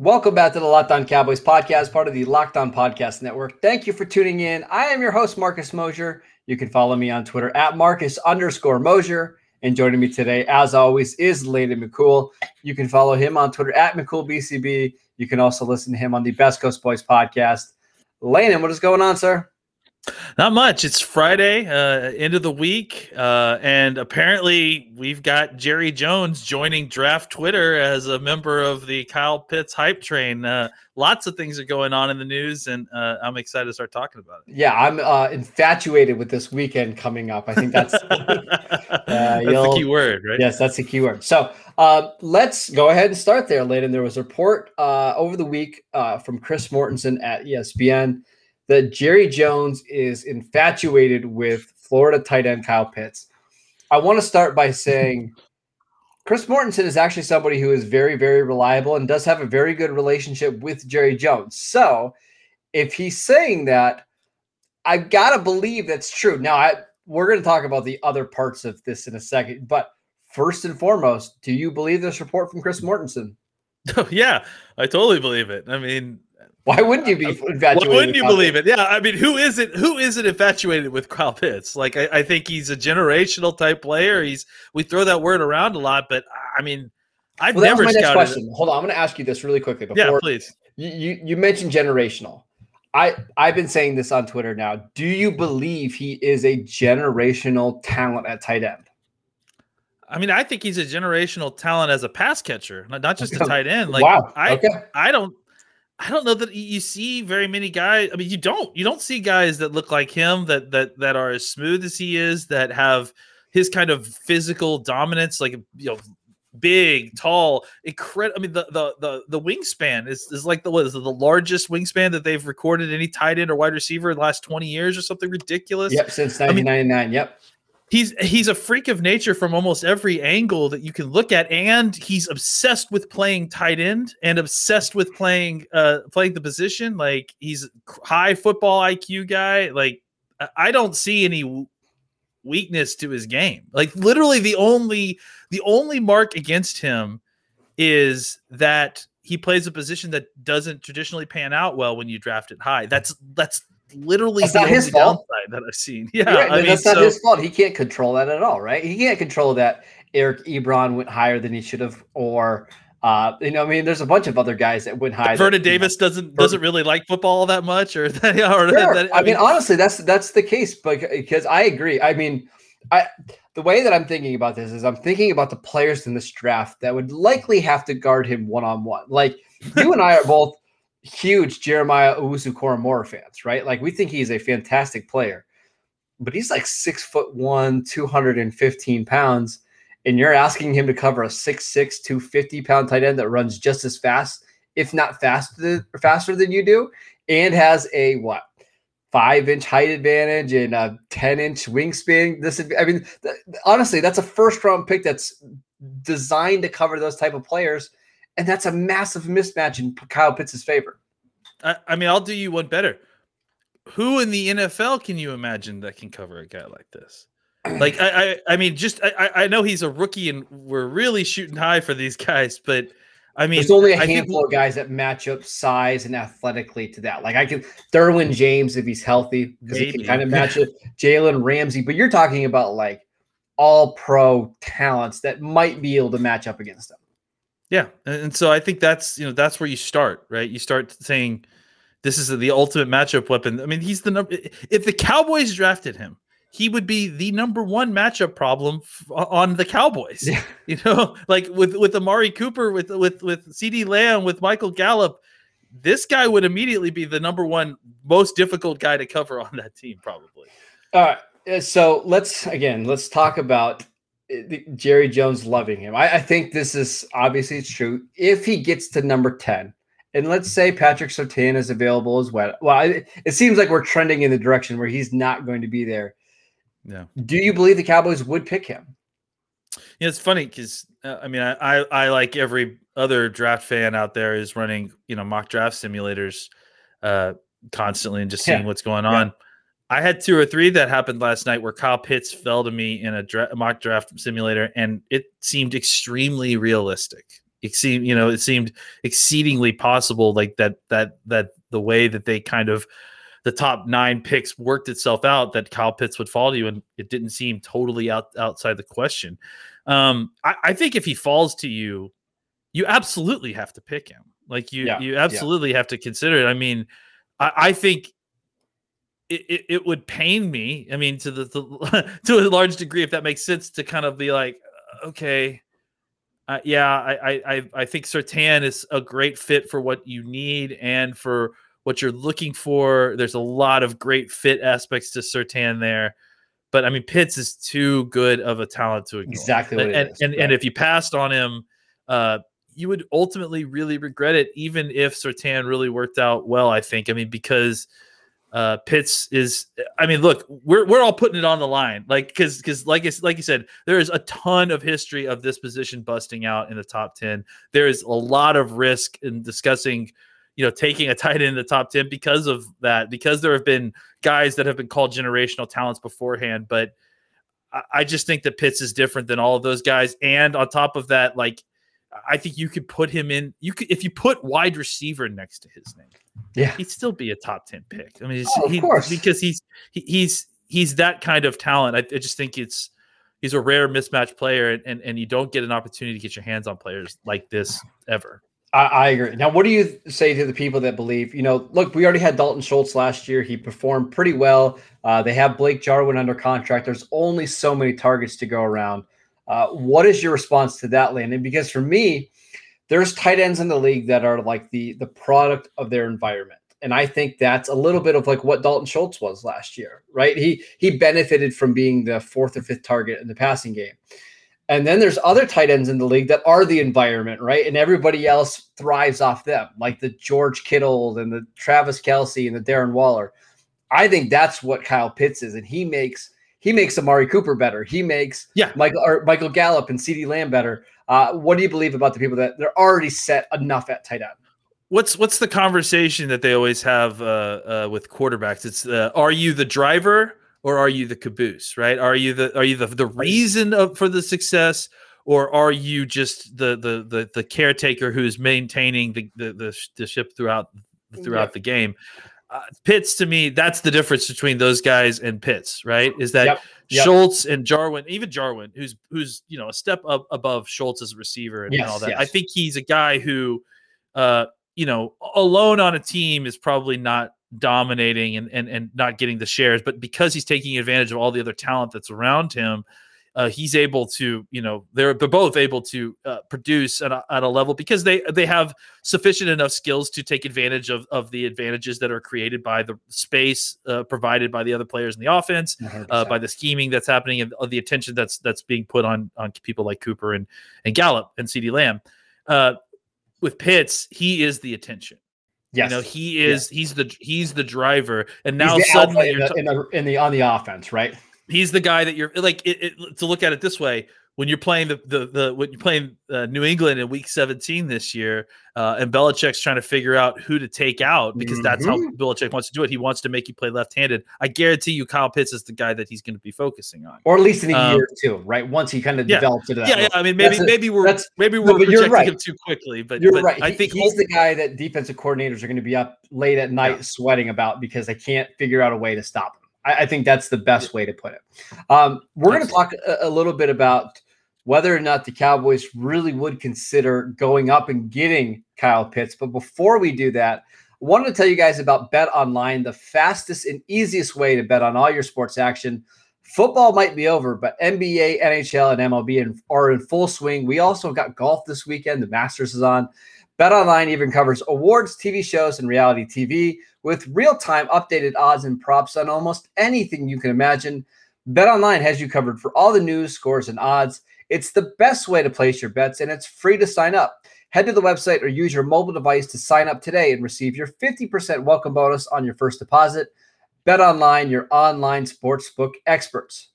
Welcome back to the Locked On Cowboys podcast, part of the Locked On Podcast Network. Thank you for tuning in. I am your host, Marcus Mosher. You can follow me on Twitter at Marcus underscore Mosher. And joining me today, as always, is Landon McCool. You can follow him on Twitter at McCoolBCB. You can also listen to him on the Best Coast Boys podcast. Landon, what is going on, sir? Not much. It's Friday, uh, end of the week, uh, and apparently we've got Jerry Jones joining Draft Twitter as a member of the Kyle Pitts hype train. Uh, lots of things are going on in the news, and uh, I'm excited to start talking about it. Yeah, I'm uh, infatuated with this weekend coming up. I think that's, that's the key word, right? Yes, that's the key word. So uh, let's go ahead and start there, Landon. There was a report uh, over the week uh, from Chris Mortensen at ESPN that Jerry Jones is infatuated with Florida tight end Kyle Pitts. I want to start by saying Chris Mortensen is actually somebody who is very, very reliable and does have a very good relationship with Jerry Jones. So if he's saying that, I've got to believe that's true. Now, I, we're going to talk about the other parts of this in a second, but first and foremost, do you believe this report from Chris Mortensen? yeah, I totally believe it. I mean, why wouldn't you be uh, infatuated? Why wouldn't you believe it? Yeah, I mean, who isn't who isn't infatuated with Kyle Pitts? Like, I, I, think he's a generational type player. He's we throw that word around a lot, but I mean, I've well, never my scouted. Next question. Hold on, I'm going to ask you this really quickly. Before, yeah, please. You, you you mentioned generational. I I've been saying this on Twitter now. Do you believe he is a generational talent at tight end? I mean, I think he's a generational talent as a pass catcher, not just a tight end. Like, wow. I okay. I don't I don't know that you see very many guys. I mean, you don't you don't see guys that look like him that that that are as smooth as he is that have his kind of physical dominance, like you know, big, tall, incredible. I mean, the the the the wingspan is is like the what is it, the largest wingspan that they've recorded any tight end or wide receiver in the last twenty years or something ridiculous. Yep, since nineteen ninety nine. Yep he's he's a freak of nature from almost every angle that you can look at and he's obsessed with playing tight end and obsessed with playing uh playing the position. Like he's high football IQ guy. Like I don't see any weakness to his game. Like literally the only the only mark against him is that he plays a position that doesn't traditionally pan out well when you draft it high. That's that's literally that's the not his fault that I've seen. Yeah, I mean, that's not so, his fault. He can't control that at all, right? He can't control that Eric Ebron went higher than he should have, or uh, you know, I mean, there's a bunch of other guys that went high. Vernon that, Davis know, doesn't doesn't really like football that much, or that. Or sure. that I, I mean, mean, honestly, that's that's the case, but because I agree. I mean, I the way that I'm thinking about this is I'm thinking about the players in this draft that would likely have to guard him one on one. Like you and I are both huge Jeremiah Owusu Koramoah fans, right? Like we think he's a fantastic player, but he's like six foot one, 215 pounds. And you're asking him to cover a 6'6, 250 pound tight end that runs just as fast, if not faster, faster than you do, and has a what? Five inch height advantage and a 10 inch wingspan. This, is, I mean, th- honestly, that's a first round pick that's designed to cover those type of players and that's a massive mismatch in Kyle Pitts' favor. I, I, mean, I'll do you one better. Who in the NFL can you imagine that can cover a guy like this? Like, I, I, I mean, just I, I know he's a rookie, and we're really shooting high for these guys, but I mean, there's only a handful think, of guys that match up size and athletically to that. Like, I can Derwin James if he's healthy because he can kind of match it. Jalen Ramsey, but you're talking about like all pro talents that might be able to match up against them. Yeah, and so I think that's you know that's where you start, right? You start saying this is the ultimate matchup weapon. I mean, he's the number. If the Cowboys drafted him, he would be the number one matchup problem f- on the Cowboys. Yeah. You know, like with with Amari Cooper, with with with CeeDee Lamb, with Michael Gallup, this guy would immediately be the number one most difficult guy to cover on that team, probably. All right. Uh, so let's again let's talk about Jerry Jones loving him. I, I, think this is obviously it's true. If he gets to number 10 and let's say Patrick Surtain is available as well. Well, it, it seems like we're trending in the direction where he's not going to be there. Yeah. Do you believe the Cowboys would pick him? Yeah, it's funny because uh, I mean, I, I, I like every other draft fan out there is running you know mock draft simulators uh, constantly and just seeing Yeah. what's going on. I had two or three that happened last night where Kyle Pitts fell to me in a dra- mock draft simulator, and it seemed extremely realistic. It seemed, you know, it seemed exceedingly possible, like that that that the way that they kind of the top nine picks worked itself out that Kyle Pitts would fall to you, and it didn't seem totally out outside the question. Um, I, I think if he falls to you, you absolutely have to pick him. Like you, Yeah, you yeah. absolutely have to consider it. I mean, I, I think it, it, it would pain me. I mean, to the to, to a large degree, if that makes sense, to kind of be like, okay, uh, yeah, I, I I I think Surtain is a great fit for what you need and for what you're looking for. There's a lot of great fit aspects to Surtain there, but I mean, Pitts is too good of a talent to ignore. Exactly what and and, is, and, right. and if you passed on him, uh, you would ultimately really regret it, even if Surtain really worked out well. I think. I mean, because uh, Pitts is. I mean, look, we're we're all putting it on the line, like because because like it's like you said, there is a ton of history of this position busting out in the top ten. There is a lot of risk in discussing. You know, taking a tight end in the top 10 because of that, because there have been guys that have been called generational talents beforehand. But I- I just think that Pitts is different than all of those guys. And on top of that, like I think you could put him in. You could if you put wide receiver next to his name, Yeah. he'd still be a top ten pick. I mean, Oh, of he, course. because he's he, he's he's that kind of talent. I, I just think it's he's a rare mismatch player, and, and and you don't get an opportunity to get your hands on players like this ever. I, I agree. Now, what do you say to the people that believe, you know, look, we already had Dalton Schultz last year. He performed pretty well. Uh, they have Blake Jarwin under contract. There's only so many targets to go around. Uh, what is your response to that, Landon? Because for me, there's tight ends in the league that are like the the product of their environment. And I think that's a little bit of like what Dalton Schultz was last year, right? He he benefited from being the fourth or fifth target in the passing game. And then there's other tight ends in the league that are the environment, right? And everybody else thrives off them, like the George Kittle and the Travis Kelce and the Darren Waller. I think that's what Kyle Pitts is, and he makes he makes Amari Cooper better. He makes Yeah. Michael or Michael Gallup and CeeDee Lamb better. Uh, what do you believe about the people that they're already set enough at tight end? What's what's the conversation that they always have uh, uh, with quarterbacks? It's uh, are you the driver or are you the caboose? Right? Are you the are you the the reason of, for the success, or are you just the the the, the caretaker who's maintaining the, the the the ship throughout throughout Yep. the game? Uh, Pitts to me, that's the difference between those guys and Pitts. Right? Is that Yep. Yep. Schultz and Jarwin, even Jarwin, who's who's you know a step up above Schultz as a receiver and, and all that. yes. I think he's a guy who, uh, you know, alone on a team is probably not dominating and and and not getting the shares, but because he's taking advantage of all the other talent that's around him. Uh, he's able to, you know, they're, they're both able to uh, produce at a, at a level because they they have sufficient enough skills to take advantage of, of the advantages that are created by the space uh, provided by the other players in the offense, uh, by the scheming that's happening and the attention that's that's being put on on people like Cooper and and Gallup and CeeDee Lamb. Uh, with Pitts, he is the attention. yes, You know, he is he's the he's the driver, and now suddenly in the, ta- in the in the on the offense, right? He's the guy that you're like it, it, to look at it this way when you're playing the the, the when you're playing uh, New England in Week 17 this year, uh, and Belichick's trying to figure out who to take out because that's how Mhm. Belichick wants to do it. He wants to make you play left-handed. I guarantee you, Kyle Pitts is the guy that he's going to be focusing on. Or at least in a Um, year or two, right? Once he kind of yeah. develops into that. Yeah, yeah. I mean, maybe That's maybe we're maybe we're you're projecting right. him too quickly, but, You're but right. I think he's the guy that defensive coordinators are going to be up late at night Yeah. sweating about because they can't figure out a way to stop him. I, I think that's the best way to put it. Um, we're going to talk a, a little bit about whether or not the Cowboys really would consider going up and getting Kyle Pitts. But before we do that, I wanted to tell you guys about Bet Online, the fastest and easiest way to bet on all your sports action. Football might be over, but NBA, NHL, and MLB are in full swing. We also got golf this weekend. The Masters is on. BetOnline even covers awards, TV shows, and reality TV with real-time updated odds and props on almost anything you can imagine. BetOnline has you covered for all the news, scores, and odds. It's the best way to place your bets, and it's free to sign up. Head to the website or use your mobile device to sign up today and receive your 50% welcome bonus on your first deposit. Bet online, your online sportsbook experts.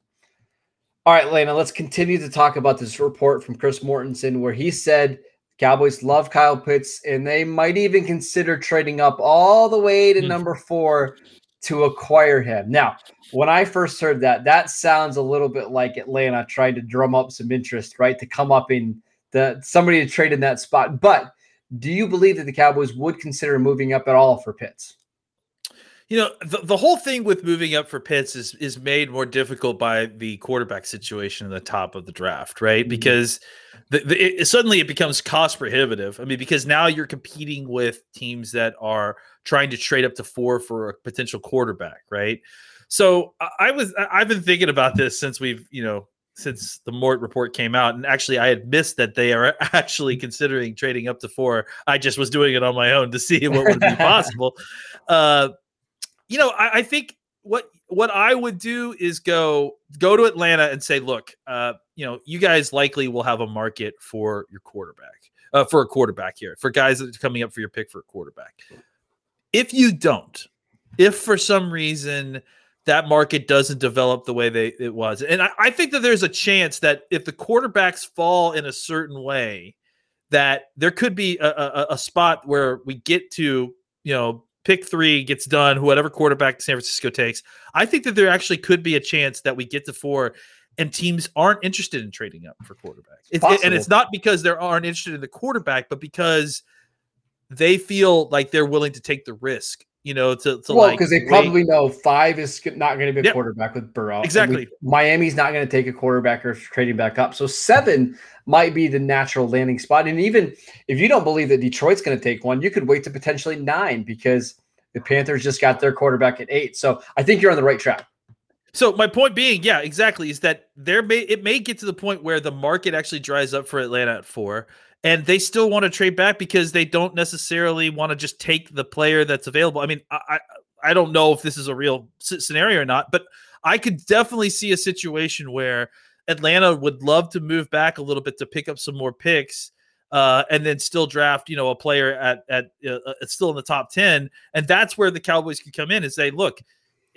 All right, Lena, let's continue to talk about this report from Chris Mortensen where he said Cowboys love Kyle Pitts and they might even consider trading up all the way to Hmm. number four to acquire him. Now, when I first heard that, that sounds a little bit like Atlanta trying to drum up some interest, right? To come up in the somebody to trade in that spot. But do you believe that the Cowboys would consider moving up at all for Pitts? You know, the, the whole thing with moving up for Pitts is is made more difficult by the quarterback situation in the top of the draft, right? Mhm. Because the, the, it, suddenly it becomes cost prohibitive. I mean, because now you're competing with teams that are trying to trade up to four for a potential quarterback, right? So I, I was I've been thinking about this since we've you know since the Mort report came out, and actually I had missed that they are actually considering trading up to four. I just was doing it on my own to see what would be possible. Uh, you know, I, I think what what I would do is go go to Atlanta and say, look, uh, you know, you guys likely will have a market for your quarterback, uh, for a quarterback here, for guys that are coming up for your pick for a quarterback. If you don't, if for some reason that market doesn't develop the way they it was, and I, I think that there's a chance that if the quarterbacks fall in a certain way, that there could be a, a, a spot where we get to, you know, pick three gets done, whatever quarterback San Francisco takes. I think that there actually could be a chance that we get to four and teams aren't interested in trading up for quarterback. It's, and it's not because they aren't interested in the quarterback, but because they feel like they're willing to take the risk, you know, to, to well, like because they wait. probably know five is not going to be a Yep. quarterback with Burrow. and we- Exactly. Miami's not going to take a quarterback or trading back up. So seven might be the natural landing spot. And even if you don't believe that Detroit's going to take one, you could wait to potentially nine because the Panthers just got their quarterback at eight. So I think you're on the right track. So my point being, yeah, exactly, is that there may it may get to the point where the market actually dries up for Atlanta at four, and they still want to trade back because they don't necessarily want to just take the player that's available. I mean, I I, don't know if this is a real scenario or not, but I could definitely see a situation where Atlanta would love to move back a little bit to pick up some more picks. Uh, and then still draft, you know, a player at at uh, uh, still in the top ten, and that's where the Cowboys could come in and say, "Look,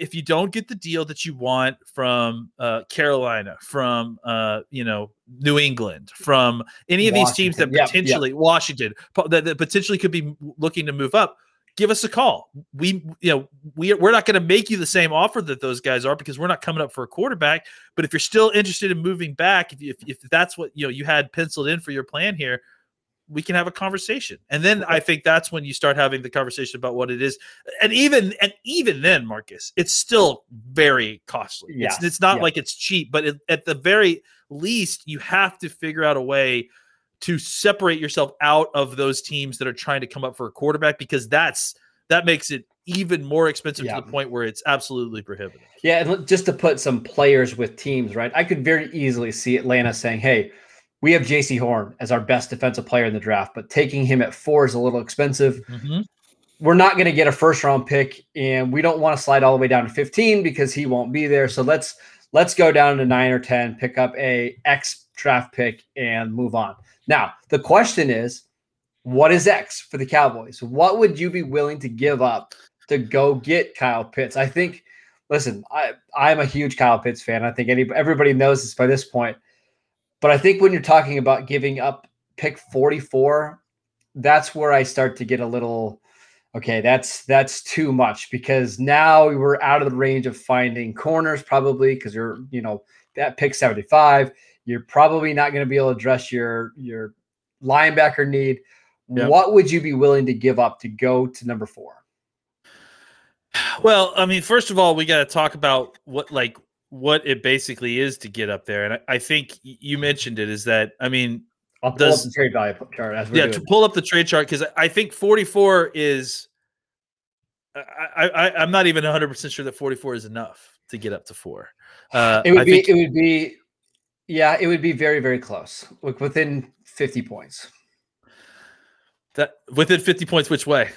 if you don't get the deal that you want from uh, Carolina, from uh, you know New England, from any of these teams that Washington. Yep, yep. potentially Washington that, that potentially could be looking to move up, give us a call. We you know we we're not going to make you the same offer that those guys are because we're not coming up for a quarterback. But if you're still interested in moving back, if you, if, if that's what you know you had penciled in for your plan here, we can have a conversation. And then I think that's when you start having the conversation about what it is. And even and even then, Marcus, it's still very costly. Yeah, It's, it's not yeah. like it's cheap, but it, at the very least, you have to figure out a way to separate yourself out of those teams that are trying to come up for a quarterback because that's that makes it even more expensive Yeah. to the point where it's absolutely prohibitive. Yeah, and just to put some players with teams, right? I could very easily see Atlanta saying, "Hey, we have Jaycee Horn as our best defensive player in the draft, but taking him at four is a little expensive. Mm-hmm. We're not going to get a first round pick, and we don't want to slide all the way down to 15 because he won't be there. So let's let's go down to nine or 10, pick up a X draft pick, and move on. Now, the question is, what is X for the Cowboys? What would you be willing to give up to go get Kyle Pitts? I think listen, I I'm a huge Kyle Pitts fan. I think any, everybody knows this by this point. But I think when you're talking about giving up pick 44, that's where I start to get a little okay, that's that's too much because now we're out of the range of finding corners probably because you're, you know, that pick 75, you're probably not going to be able to address your your linebacker need. Yep. What would you be willing to give up to go to number 4? Well, I mean, first of all, we got to talk about what like what it basically is to get up there, and I, I think you mentioned it. Is that I mean, I'll pull Does- up the trade value chart as we're yeah, doing. to pull up the trade chart because I think 44 is. I, I I'm not even 100 percent sure that 44 is enough to get up to four. Uh, It would I be. think- it would be. Yeah, it would be very, very close. Like within fifty points. that within 50 points, which way?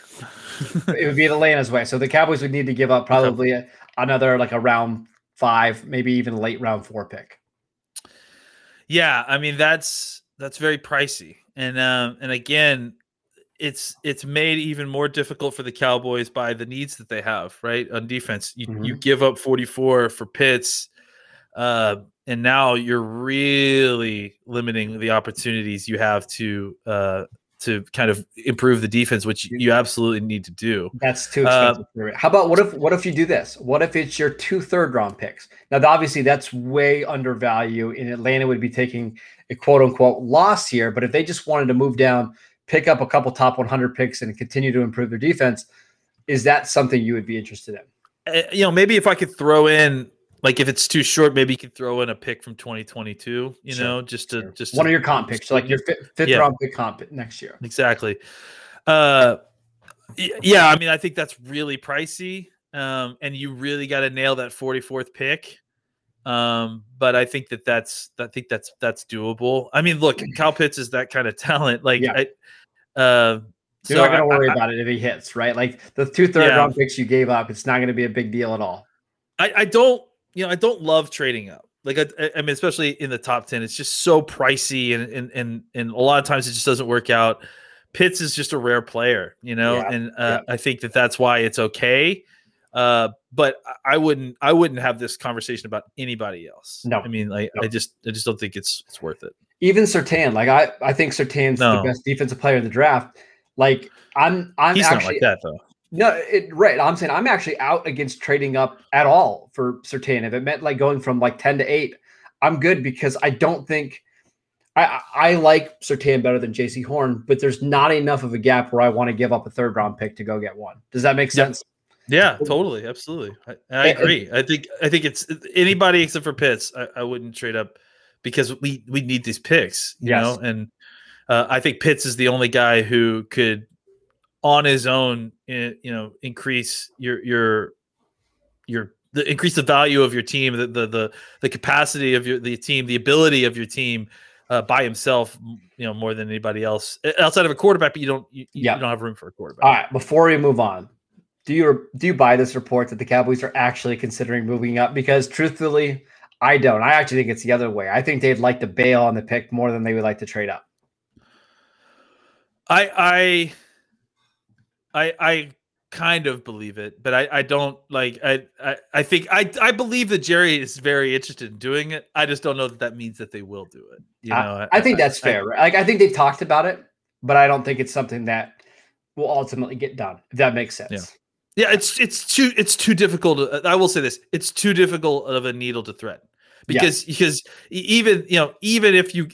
it would be Atlanta's way. So the Cowboys would need to give up probably a- another like a round five, maybe even late round four pick. Yeah, I mean that's that's very pricey. and um, and again, it's it's made even more difficult for the Cowboys by the needs that they have, right? On defense, you, you Mhm. give up 44 for Pitts, uh, and now you're really limiting the opportunities you have to uh, to kind of improve the defense, which you absolutely need to do. That's too Uh, expensive. How about what if what if you do this? What if it's your two third round picks? Now, obviously, that's way undervalued. And Atlanta would be taking a quote unquote loss here. But if they just wanted to move down, pick up a couple top 100 picks, and continue to improve their defense, is that something you would be interested in? Uh, you know, maybe if I could throw in. Like if it's too short, maybe you could throw in a pick from 2022. You Sure, know, just to just One to- of your comp picks, like your fifth, fifth Yeah. round pick comp next year. exactly. Uh, yeah, I mean, I think that's really pricey, um, and you really got to nail that 44th pick. Um, but I think that that's I think that's that's doable. I mean, look, Kyle Pitts is that kind of talent. Like, Yeah. I, uh, You're so not going to worry I- about it if he hits, right? Like the two third Yeah. round picks you gave up, it's not going to be a big deal at all. I, I don't, you know, I don't love trading up. Like, I, I- mean, especially in the top ten, it's just so pricey, and and and and a lot of times it just doesn't work out. Pitts is just a rare player, you know, Yeah, and uh, I think that that's why it's okay. Uh, but I- wouldn't, I wouldn't have this conversation about anybody else. No. I mean, like, No. I just, I just don't think it's it's worth it. even Surtain, like I, I think Surtain's No. the best defensive player in the draft. Like I'm, I'm He's actually not like that though. No, it, right. I'm saying I'm actually out against trading up at all for Surtain. If it meant like going from like ten to eight, I'm good because I don't think I, I like Surtain better than Jaycee Horn, but there's not enough of a gap where I want to give up a third round pick to go get one. Does that make sense? Yeah, totally, absolutely. I, I agree. I think I think it's anybody except for Pitts. I, I wouldn't trade up because we we need these picks, you Yes. know. And uh, I think Pitts is the only guy who could, on his own, eh, you know, increase your your your the increase the value of your team, the the the, the capacity of your the team, the ability of your team. Uh, by himself, you know, more than anybody else Eh, outside of a quarterback, but you don't, you, you don't have room for a quarterback. All right. Before we move on, do you do you buy this report that the Cowboys are actually considering moving up? Because truthfully, I don't. I actually think it's the other way. I think they'd like to bail on the pick more than they would like to trade up. I I I I kind of believe it, but I I don't like I I, I think I I believe that Jerry is very interested in doing it. I just don't know that that means that they will do it. You know, I think that's fair. right? Like I think they've talked about it, but I don't think it's something that will ultimately get done. If that makes sense. Yeah, it's it's too it's too difficult. to- I will say this: it's too difficult of a needle to thread Yeah. because because even you know even if you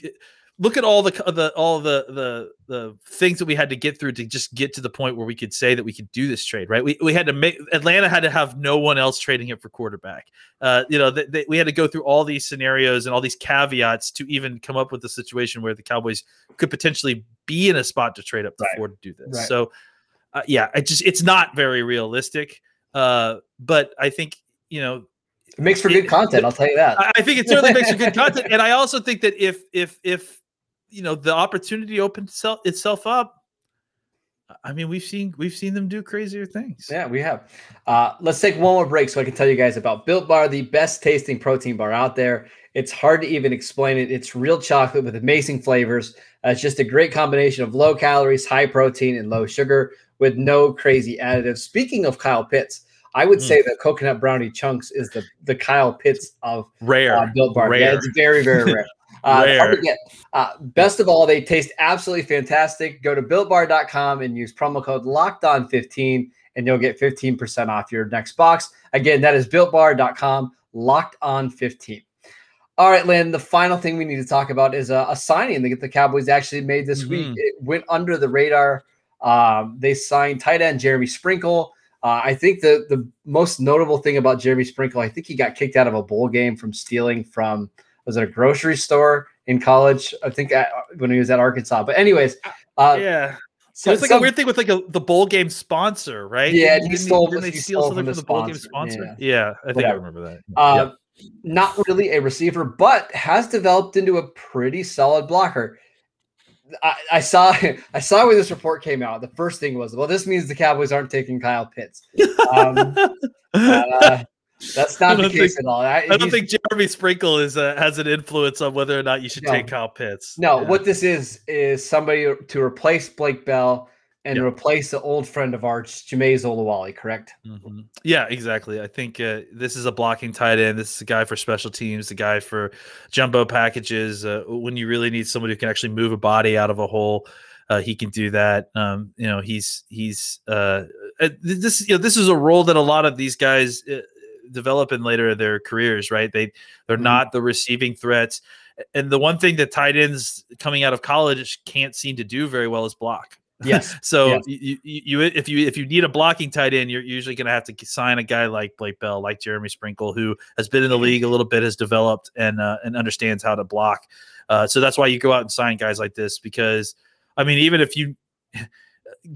look at all the the all the the the things that we had to get through to just get to the point where we could say that we could do this trade, right? We we had to make Atlanta had to have no one else trading it for quarterback. Uh, you know, we had to go through all these scenarios and all these caveats to even come up with a situation where the Cowboys could potentially be in a spot to trade up to Right. afford to do this. Right. So, uh, yeah, it just it's not very realistic. Uh, but I think you know It makes for good content. I'll tell you that. I, I think it certainly makes for good content, and I also think that if if if you know the opportunity opens itself, up, I mean we've seen we've seen them do crazier things. Yeah, we have. Uh, let's take one more break so I can tell you guys about Built Bar, the best tasting protein bar out there. It's hard to even explain it. It's real chocolate with amazing flavors. Uh, it's just a great combination of low calories, high protein, and low sugar with no crazy additives. Speaking of Kyle Pitts, I would Mm. say that coconut brownie chunks is the the Kyle Pitts of Rare, uh, Built Bar. Yeah, it's very, very rare. Uh, they're hard to Rare. get. Uh, best of all, they taste absolutely fantastic. Go to builtbar.com and use promo code locked on 15 and you'll get 15% off your next box. Again, that is builtbar.com, locked on 15. All right, Lynn, the final thing we need to talk about is a, a signing that the Cowboys actually made this week. Mhm. It went under the radar. Um, they signed tight end Jeremy Sprinkle. Uh, I think the the most notable thing about Jeremy Sprinkle, I think he got kicked out of a bowl game from stealing from was it a grocery store in college? I think at, when he was at Arkansas. But anyways, uh, yeah. so- it's like some- a weird thing with like a, the bowl game sponsor, right? Yeah, Didn't- he stole- they he steal something from the the bowl game sponsor, sponsor? yeah. Yeah, I think Whatever. I remember that. Uh, Yep. Not really a receiver, but has developed into a pretty solid blocker. I, I saw I saw when this report came out. The first thing was, well, this means the Cowboys aren't taking Kyle Pitts. Um, uh, That's not the case think- at all. I, I don't think Jeremy Sprinkle is uh, has an influence on whether or not you should No. take Kyle Pitts. No, Yeah. what this is is somebody to replace Blake Bell and Yeah. replace the old friend of ours, Jamize Olawale, correct? Mhm. Yeah, exactly. I think uh, this is a blocking tight end. This is a guy for special teams, a guy for jumbo packages. Uh, when you really need somebody who can actually move a body out of a hole, uh, he can do that. Um, you know, he's he's uh, uh, this. You know, this is a role that a lot of these guys uh, develop in later in their careers. Right? They they're Mhm. not the receiving threats. And the one thing that tight ends coming out of college can't seem to do very well is block. Yes. So Yes. you, you, you if you if you need a blocking tight end, you're usually going to have to sign a guy like Blake Bell, like Jeremy Sprinkle, who has been in the league a little bit, has developed and uh, and understands how to block. Uh, so that's why you go out and sign guys like this because I mean, even if you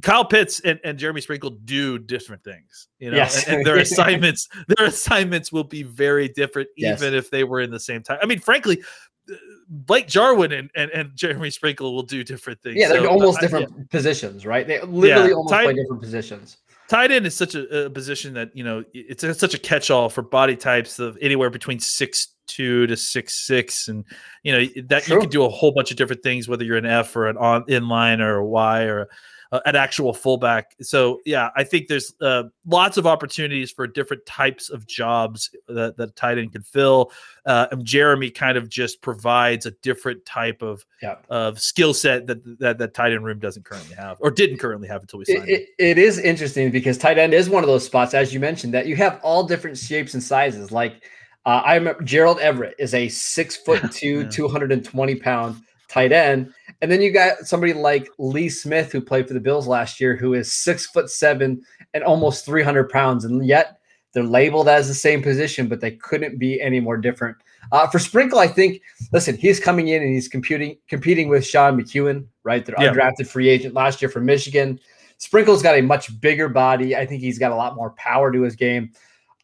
Kyle Pitts and, and Jeremy Sprinkle do different things, you know, Yes. and, and their assignments their assignments will be very different, Yes. even if they were in the same time. I mean, frankly. uh, Blake Jarwin and, and, and Jeremy Sprinkle will do different things. Yeah, they're So, almost I- different positions, right? They literally Yeah, almost tight- play different positions. tight end is such a, a position that you know it's, a, such a catch-all for body types of anywhere between six two to six six, and you know that you can do a whole bunch of different things, whether you're an F or an on inline or a Y or uh, an actual fullback. So yeah, I think there's uh, lots of opportunities for different types of jobs that that tight end can fill. Uh, and Jeremy kind of just provides a different type of Yeah. of skill set that that that tight end room doesn't currently have or didn't currently have until we signed him. it, it is interesting because tight end is one of those spots, as you mentioned, that you have all different shapes and sizes. Like uh, I remember Gerald Everett is a six foot two, Yeah. 220 pound tight end. And then you got somebody like Lee Smith, who played for the Bills last year, who is six foot seven and almost 300 pounds. And yet they're labeled as the same position, but they couldn't be any more different. Uh, for Sprinkle, I think, listen, he's coming in and he's competing competing with Sean McKeon, right? Their Yeah. undrafted free agent last year from Michigan. Sprinkle's got a much bigger body. I think he's got a lot more power to his game.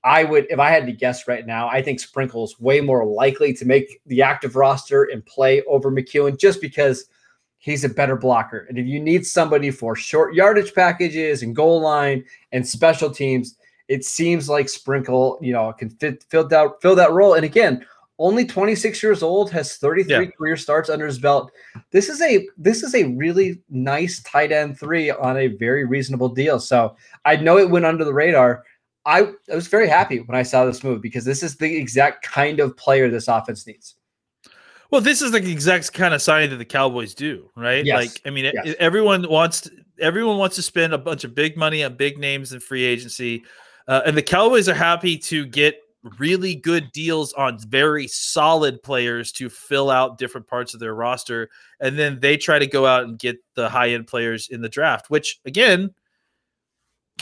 I would, if I had to guess right now, I think Sprinkle's way more likely to make the active roster and play over McKeon just because he's a better blocker. And if you need somebody for short yardage packages and goal line and special teams, it seems like Sprinkle, you know, can fit fill that fill that role. And again, only 26 years old, has 33 Yeah. career starts under his belt. This is a this is a really nice tight end three on a very reasonable deal. So I know it went under the radar. I, I was very happy when I saw this move because this is the exact kind of player this offense needs. Well, this is the exact kind of signing that the Cowboys do, right? Yes. Like, I mean, Yes. everyone wants to, everyone wants to spend a bunch of big money on big names in free agency, uh, and the Cowboys are happy to get really good deals on very solid players to fill out different parts of their roster, and then they try to go out and get the high end players in the draft, which again.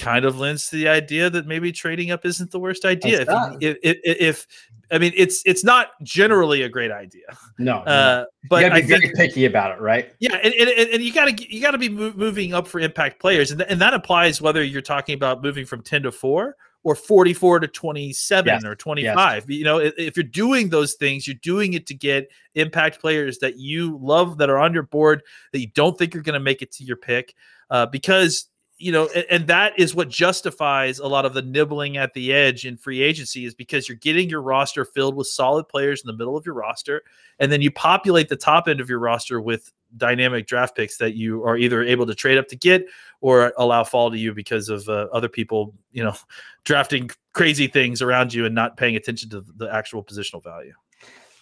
Kind of lends to the idea that maybe trading up isn't the worst idea. If, you- if, if, if I mean, it's it's not generally a great idea. No, Uh, you but gotta I be very think picky about it, right? yeah, and, and, and you gotta you gotta be mo- moving up for impact players, and, th- and that applies whether you're talking about moving from ten to four or forty four to twenty seven Yes, or twenty five. You know, if, if you're doing those things, you're doing it to get impact players that you love that are on your board that you don't think are going to make it to your pick, uh, because you know, and, and that is what justifies a lot of the nibbling at the edge in free agency is because you're getting your roster filled with solid players in the middle of your roster, and then you populate the top end of your roster with dynamic draft picks that you are either able to trade up to get or allow fall to you because of uh, other people, you know, drafting crazy things around you and not paying attention to the actual positional value.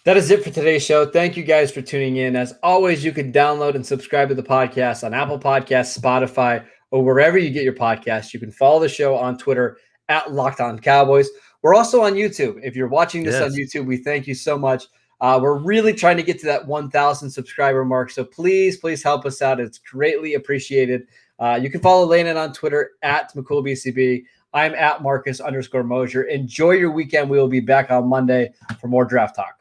That is it for today's show. Thank you guys for tuning in. As always, you can download and subscribe to the podcast on Apple Podcasts, Spotify, or wherever you get your podcast. You can follow the show on Twitter at Locked On Cowboys. We're also on YouTube. If you're watching this on YouTube, we thank you so much. Uh, we're really trying to get to that 1,000 subscriber mark. So please, please help us out. It's greatly appreciated. Uh, you can follow Landon on Twitter at McCoolBCB. I'm at Marcus underscore Mosher. Enjoy your weekend. We will be back on Monday for more draft talk.